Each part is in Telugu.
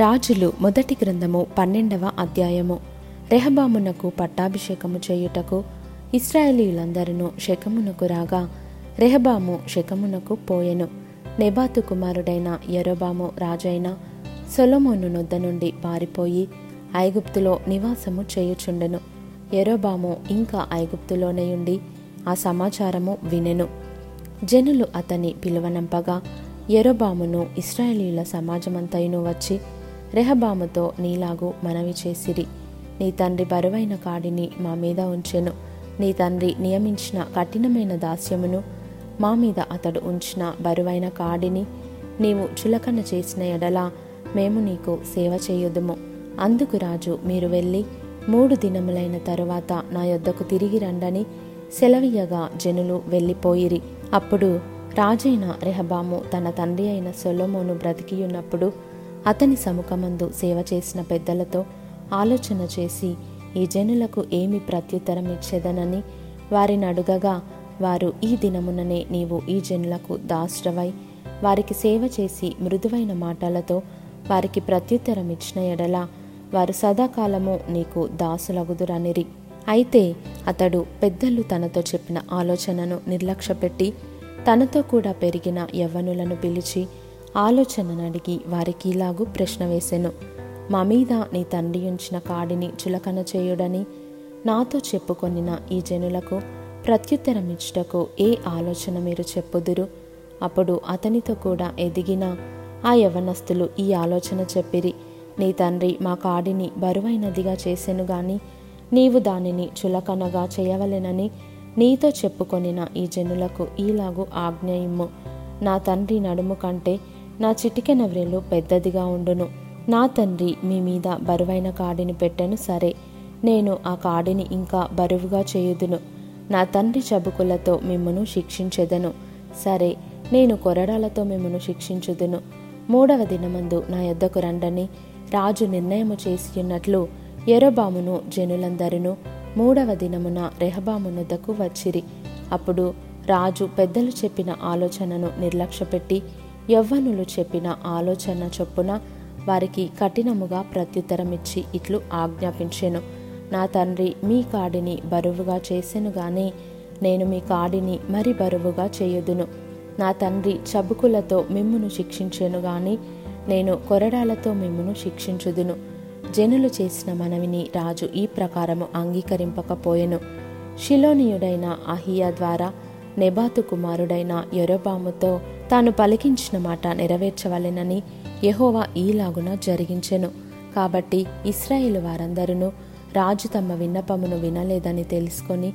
రాజులు మొదటి గ్రంథము పన్నెండవ అధ్యాయము. రెహబామునకు పట్టాభిషేకము చేయుటకు ఇస్రాయేలీలందరూ శకమునకు రాగా రెహబాము శకమునకు పోయెను. నెబాతు కుమారుడైన యరోబాము రాజైన సొలమోను నొద్ద నుండి పారిపోయి ఐగుప్తులో నివాసము చేయుచుండెను. ఎరోబాము ఇంకా ఐగుప్తులోనే ఉండి ఆ సమాచారము వినెను. జనులు అతని పిలువనంపగా ఎరోబామును ఇస్రాయేలీల సమాజమంతయును వచ్చి రెహబాముతో నీలాగు మనవి చేసిరి. నీ తండ్రి బరువైన కాడిని మా మీద ఉంచెను. నీ తండ్రి నియమించిన కఠినమైన దాస్యమును మా మీద అతడు ఉంచిన బరువైన కాడిని నీవు చులకన చేసిన ఎడల మేము నీకు సేవ చేయుదుము. అందుకు రాజు మీరు వెళ్ళి మూడు దినములైన తరువాత నా యొద్దకు తిరిగి రండని సెలవీయగా జనులు వెళ్ళిపోయిరి. అప్పుడు రాజైన రెహబాము తన తండ్రి అయిన సొలోమోను బ్రతికియున్నప్పుడు అతని సముఖమందు సేవ చేసిన పెద్దలతో ఆలోచన చేసి ఈ జనులకు ఏమి ప్రత్యుత్తరం ఇచ్చేదనని వారిని అడుగగా వారు ఈ దినముననే నీవు ఈ జనులకు దాశ్రవై వారికి సేవ చేసి మృదువైన మాటలతో వారికి ప్రత్యుత్తరం ఇచ్చిన ఎడల వారు సదాకాలము నీకు దాసులగుదురనిరి. అయితే అతడు పెద్దలు తనతో చెప్పిన ఆలోచనను నిర్లక్ష్యపెట్టి తనతో కూడా పెరిగిన యవ్వనులను పిలిచి ఆలోచనను అడిగి వారికి ఇలాగు ప్రశ్న వేసెను. మా మీద నీ తండ్రి ఉంచిన కాడిని చులకన చేయుడని? నాతో చెప్పుకొనిన ఈ జనులకు ప్రత్యుత్తరం ఇచ్చుటకు ఏ ఆలోచన మీరు చెప్పుదురు? అప్పుడు అతనితో కూడా ఎదిగిన ఆ యవనస్తులు ఈ ఆలోచన చెప్పిరి. నీ తండ్రి మా కాడిని బరువైనదిగా చేసెను గాని నీవు దానిని చులకనగా చేయవలెనని నీతో చెప్పుకొనిన ఈ జనులకు ఈలాగు ఆజ్ఞయిమ్ము నా తండ్రి నడుము కంటే నా చిటికెన వ్రేలు పెద్దదిగా ఉండును. నా తండ్రి మీ మీద బరువైన కాడిని పెట్టెను సరే. నేను ఆ కాడిని ఇంకా బరువుగా చేయుదును. నా తండ్రి చబుకులతో మిమ్మను శిక్షించెదను. సరే నేను కొరడాలతో మిమ్మను శిక్షించుదును. మూడవ దినమందు నా యొద్దకు రండని రాజు నిర్ణయము చేసి ఉన్నట్లు ఎరబామును జనులందరును మూడవ దినమున రెహబామునొద్దకు వచ్చిరి. అప్పుడు రాజు పెద్దలు చెప్పిన ఆలోచనను నిర్లక్ష్యపెట్టి యవ్వనులు చెప్పిన ఆలోచన చొప్పున వారికి కఠినముగా ప్రత్యుత్తరమిచ్చి ఇట్లు ఆజ్ఞాపించెను. నా తండ్రి మీ కాడిని బరువుగా చేసెను గాని నేను మీ కాడిని మరి బరువుగా చేయుదును. నా తండ్రి చబుకులతో మిమ్మును శిక్షించెను గాని నేను కొరడాలతో మిమ్మును శిక్షించుదును. జనులు చేసిన మనవిని రాజు ఈ ప్రకారము అంగీకరింపకపోయెను. షిలోనియుడైన అహియా ద్వారా నెబాతు కుమారుడైన యొరబాముతో తాను పలికించిన మాట నెరవేర్చవలెనని యహోవా ఈలాగున జరిగించెను. కాబట్టి ఇస్రాయేలు వారందరూ రాజు తమ విన్నపమును వినలేదని తెలుసుకొని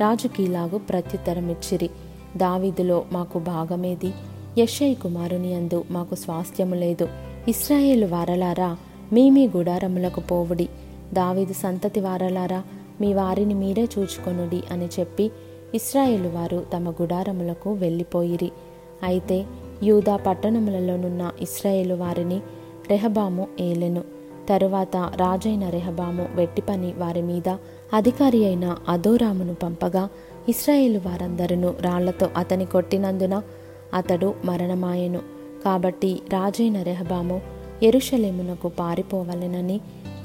రాజుకి ఇలాగు ప్రత్యుత్తరం ఇచ్చిరి దావీదులో మాకు భాగమేది యషయ్ కుమారుని అందు మాకు స్వాస్థ్యము లేదు. ఇస్రాయేలు వారలారా మీ మీ గుడారములకు పోవుడి. దావీదు సంతతి వారలారా మీ వారిని మీరే చూచుకొనుడి అని చెప్పి ఇస్రాయేలు వారు తమ గుడారములకు వెళ్ళిపోయిరి. అయితే యూదా పట్టణములలోనున్న ఇస్రాయేలు వారిని రెహబాము ఏలెను. తరువాత రాజైన రెహబాము వెట్టిపని వారి మీద అధికారి అయిన అదోరామును పంపగా ఇస్రాయేలు వారందరూ రాళ్ళతో అతని కొట్టినందున అతడు మరణమాయెను. కాబట్టి రాజైన రెహబాము ఎరుషలేమునకు పారిపోవలెనని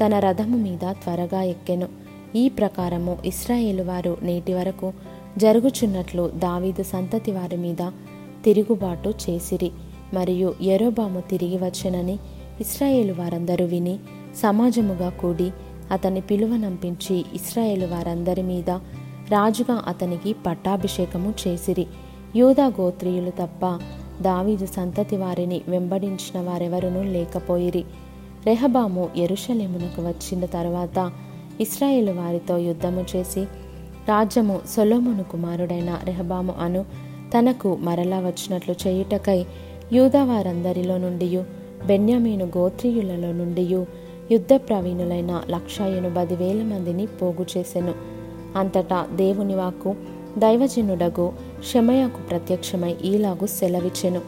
తన రథము మీద త్వరగా ఎక్కెను. ఈ ప్రకారము ఇస్రాయేలు వారు నేటి వరకు జరుగుచున్నట్లు దావీదు సంతతి వారి మీద తిరుగుబాటు చేసిరి. మరియు ఎరోబాము తిరిగి వచ్చెనని ఇస్రాయేలు వారందరూ విని సమాజముగా కూడి అతని పిలువనంపించి ఇస్రాయేలు వారందరి మీద రాజుగా అతనికి పట్టాభిషేకము చేసిరి. యూదా గోత్రీయులు తప్ప దావీదు సంతతి వారిని వెంబడించిన వారెవరునూ లేకపోయిరి. రెహబాము ఎరుషలేమునకు వచ్చిన తర్వాత ఇస్రాయేలు వారితో యుద్ధము చేసి రాజ్యము సొలోమును కుమారుడైన రెహబాము అను తనకు మరలా వచ్చినట్లు చేయుటకై యూదా వారందరిలో నుండి బెన్యామీను గోత్రీయులలో నుండి యుద్ధ ప్రవీణులైన లక్ష ఎనభై వేల మందిని పోగు చేసెను. అంతటా దేవుని వాక్కు దైవజనుడగు షమయకు ప్రత్యక్షమై ఈలాగు సెలవిచ్చెను.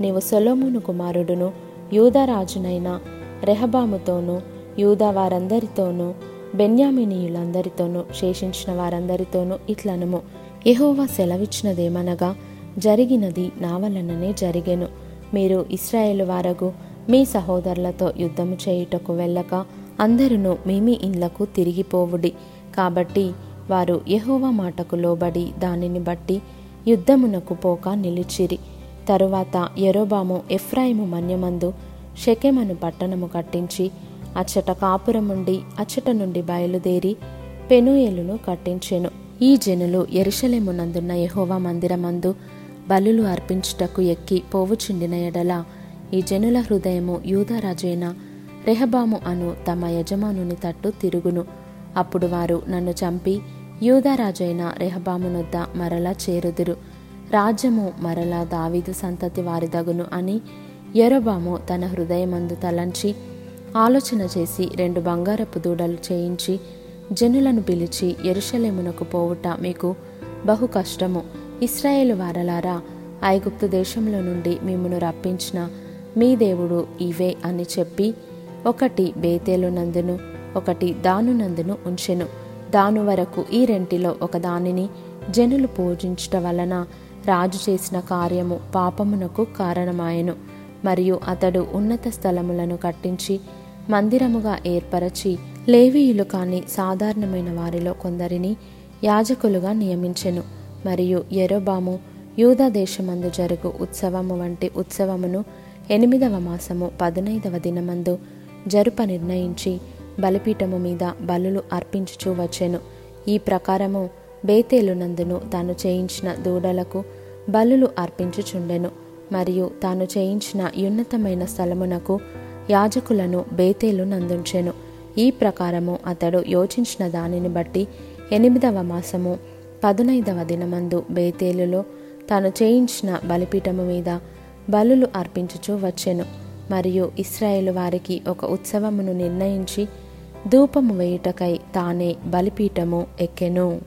నీవు సొలోమును కుమారుడును యూదరాజునైన రెహబాముతోనూ యూదా వారందరితోనూ బెన్యామినీయులందరితోనూ శేషించిన వారందరితోనూ ఇట్లనము. ఎహోవా సెలవిచ్చినదేమనగా జరిగినది నా వలననే జరిగెను. మీరు ఇస్రాయేల్ వారగు మీ సహోదరులతో యుద్ధము చేయుటకు వెళ్ళక అందరును మీ ఇండ్లకు తిరిగిపోవుడి. కాబట్టి వారు యహోవా మాటకు లోబడి దానిని బట్టి యుద్ధమునకు పోక నిలిచిరి. తరువాత ఎరోబాము ఎఫ్రాయిము మన్యమందు షెకెమను పట్టణము కట్టించి అచ్చట కాపురముండి అచ్చట నుండి బయలుదేరి పెనుయేలును కట్టించెను. ఈ జనులు ఎరుషలేమునందున్న యహోవా మందిరమందు బలులు అర్పించుటకు ఎక్కి పోవుచుండిన ఎడల ఈ జనుల హృదయము యూదరాజైన రెహబాము అను తమ యజమానుని తట్టు తిరుగును. అప్పుడు వారు నన్ను చంపి యూదరాజైన రెహబామునొద్ద మరలా చేరుదురు. రాజ్యము మరలా దావీదు సంతతి వారిదగును అని ఎరబాము తన హృదయమందు తలంచి ఆలోచన చేసి రెండు బంగారపు దూడలు చేయించి జనులను పిలిచి ఎరుషలేమునకు పోవుట మీకు బహు కష్టము. ఇస్రాయేలు వారలారా ఐగుప్తు దేశంలో నుండి మిమ్మను రప్పించిన మీ దేవుడు ఇవే అని చెప్పి ఒకటి బేతేలు నందును ఒకటి దాను నందును ఉంచెను. దాను వరకు ఈ రెంటిలో ఒక దానిని జనులు పూజించుట వలన రాజు చేసిన కార్యము పాపమునకు కారణమాయెను. మరియు అతడు ఉన్నత స్థలములను కట్టించి మందిరముగా ఏర్పరచి లేవీయులు కాని సాధారణమైన వారిలో కొందరిని యాజకులుగా నియమించెను. మరియు ఎరోబాము యూదా దేశమందు జరుగు ఉత్సవము వంటి ఉత్సవమును ఎనిమిదవ మాసము పదునైదవ దినమందు జరుప నిర్ణయించి బలిపీఠము మీద బలులు అర్పించుచూ వచ్చెను. ఈ ప్రకారము బేతేలునందును తాను చేయించిన దూడలకు బలులు అర్పించుచుండెను. మరియు తాను చేయించిన ఉన్నతమైన స్థలమునకు యాజకులను బేతేలు నందుంచెను. ఈ ప్రకారము అతడు యోచించిన దానిని బట్టి ఎనిమిదవ మాసము పదునైదవ దినమందు బేతేలులో తాను చేయించిన బలిపీఠము మీద బలులు అర్పించుచూ వచ్చెను. మరియు ఇస్రాయేలు వారికి ఒక ఉత్సవమును నిర్ణయించి ధూపము వేయుటకై తానే బలిపీఠము ఎక్కెను.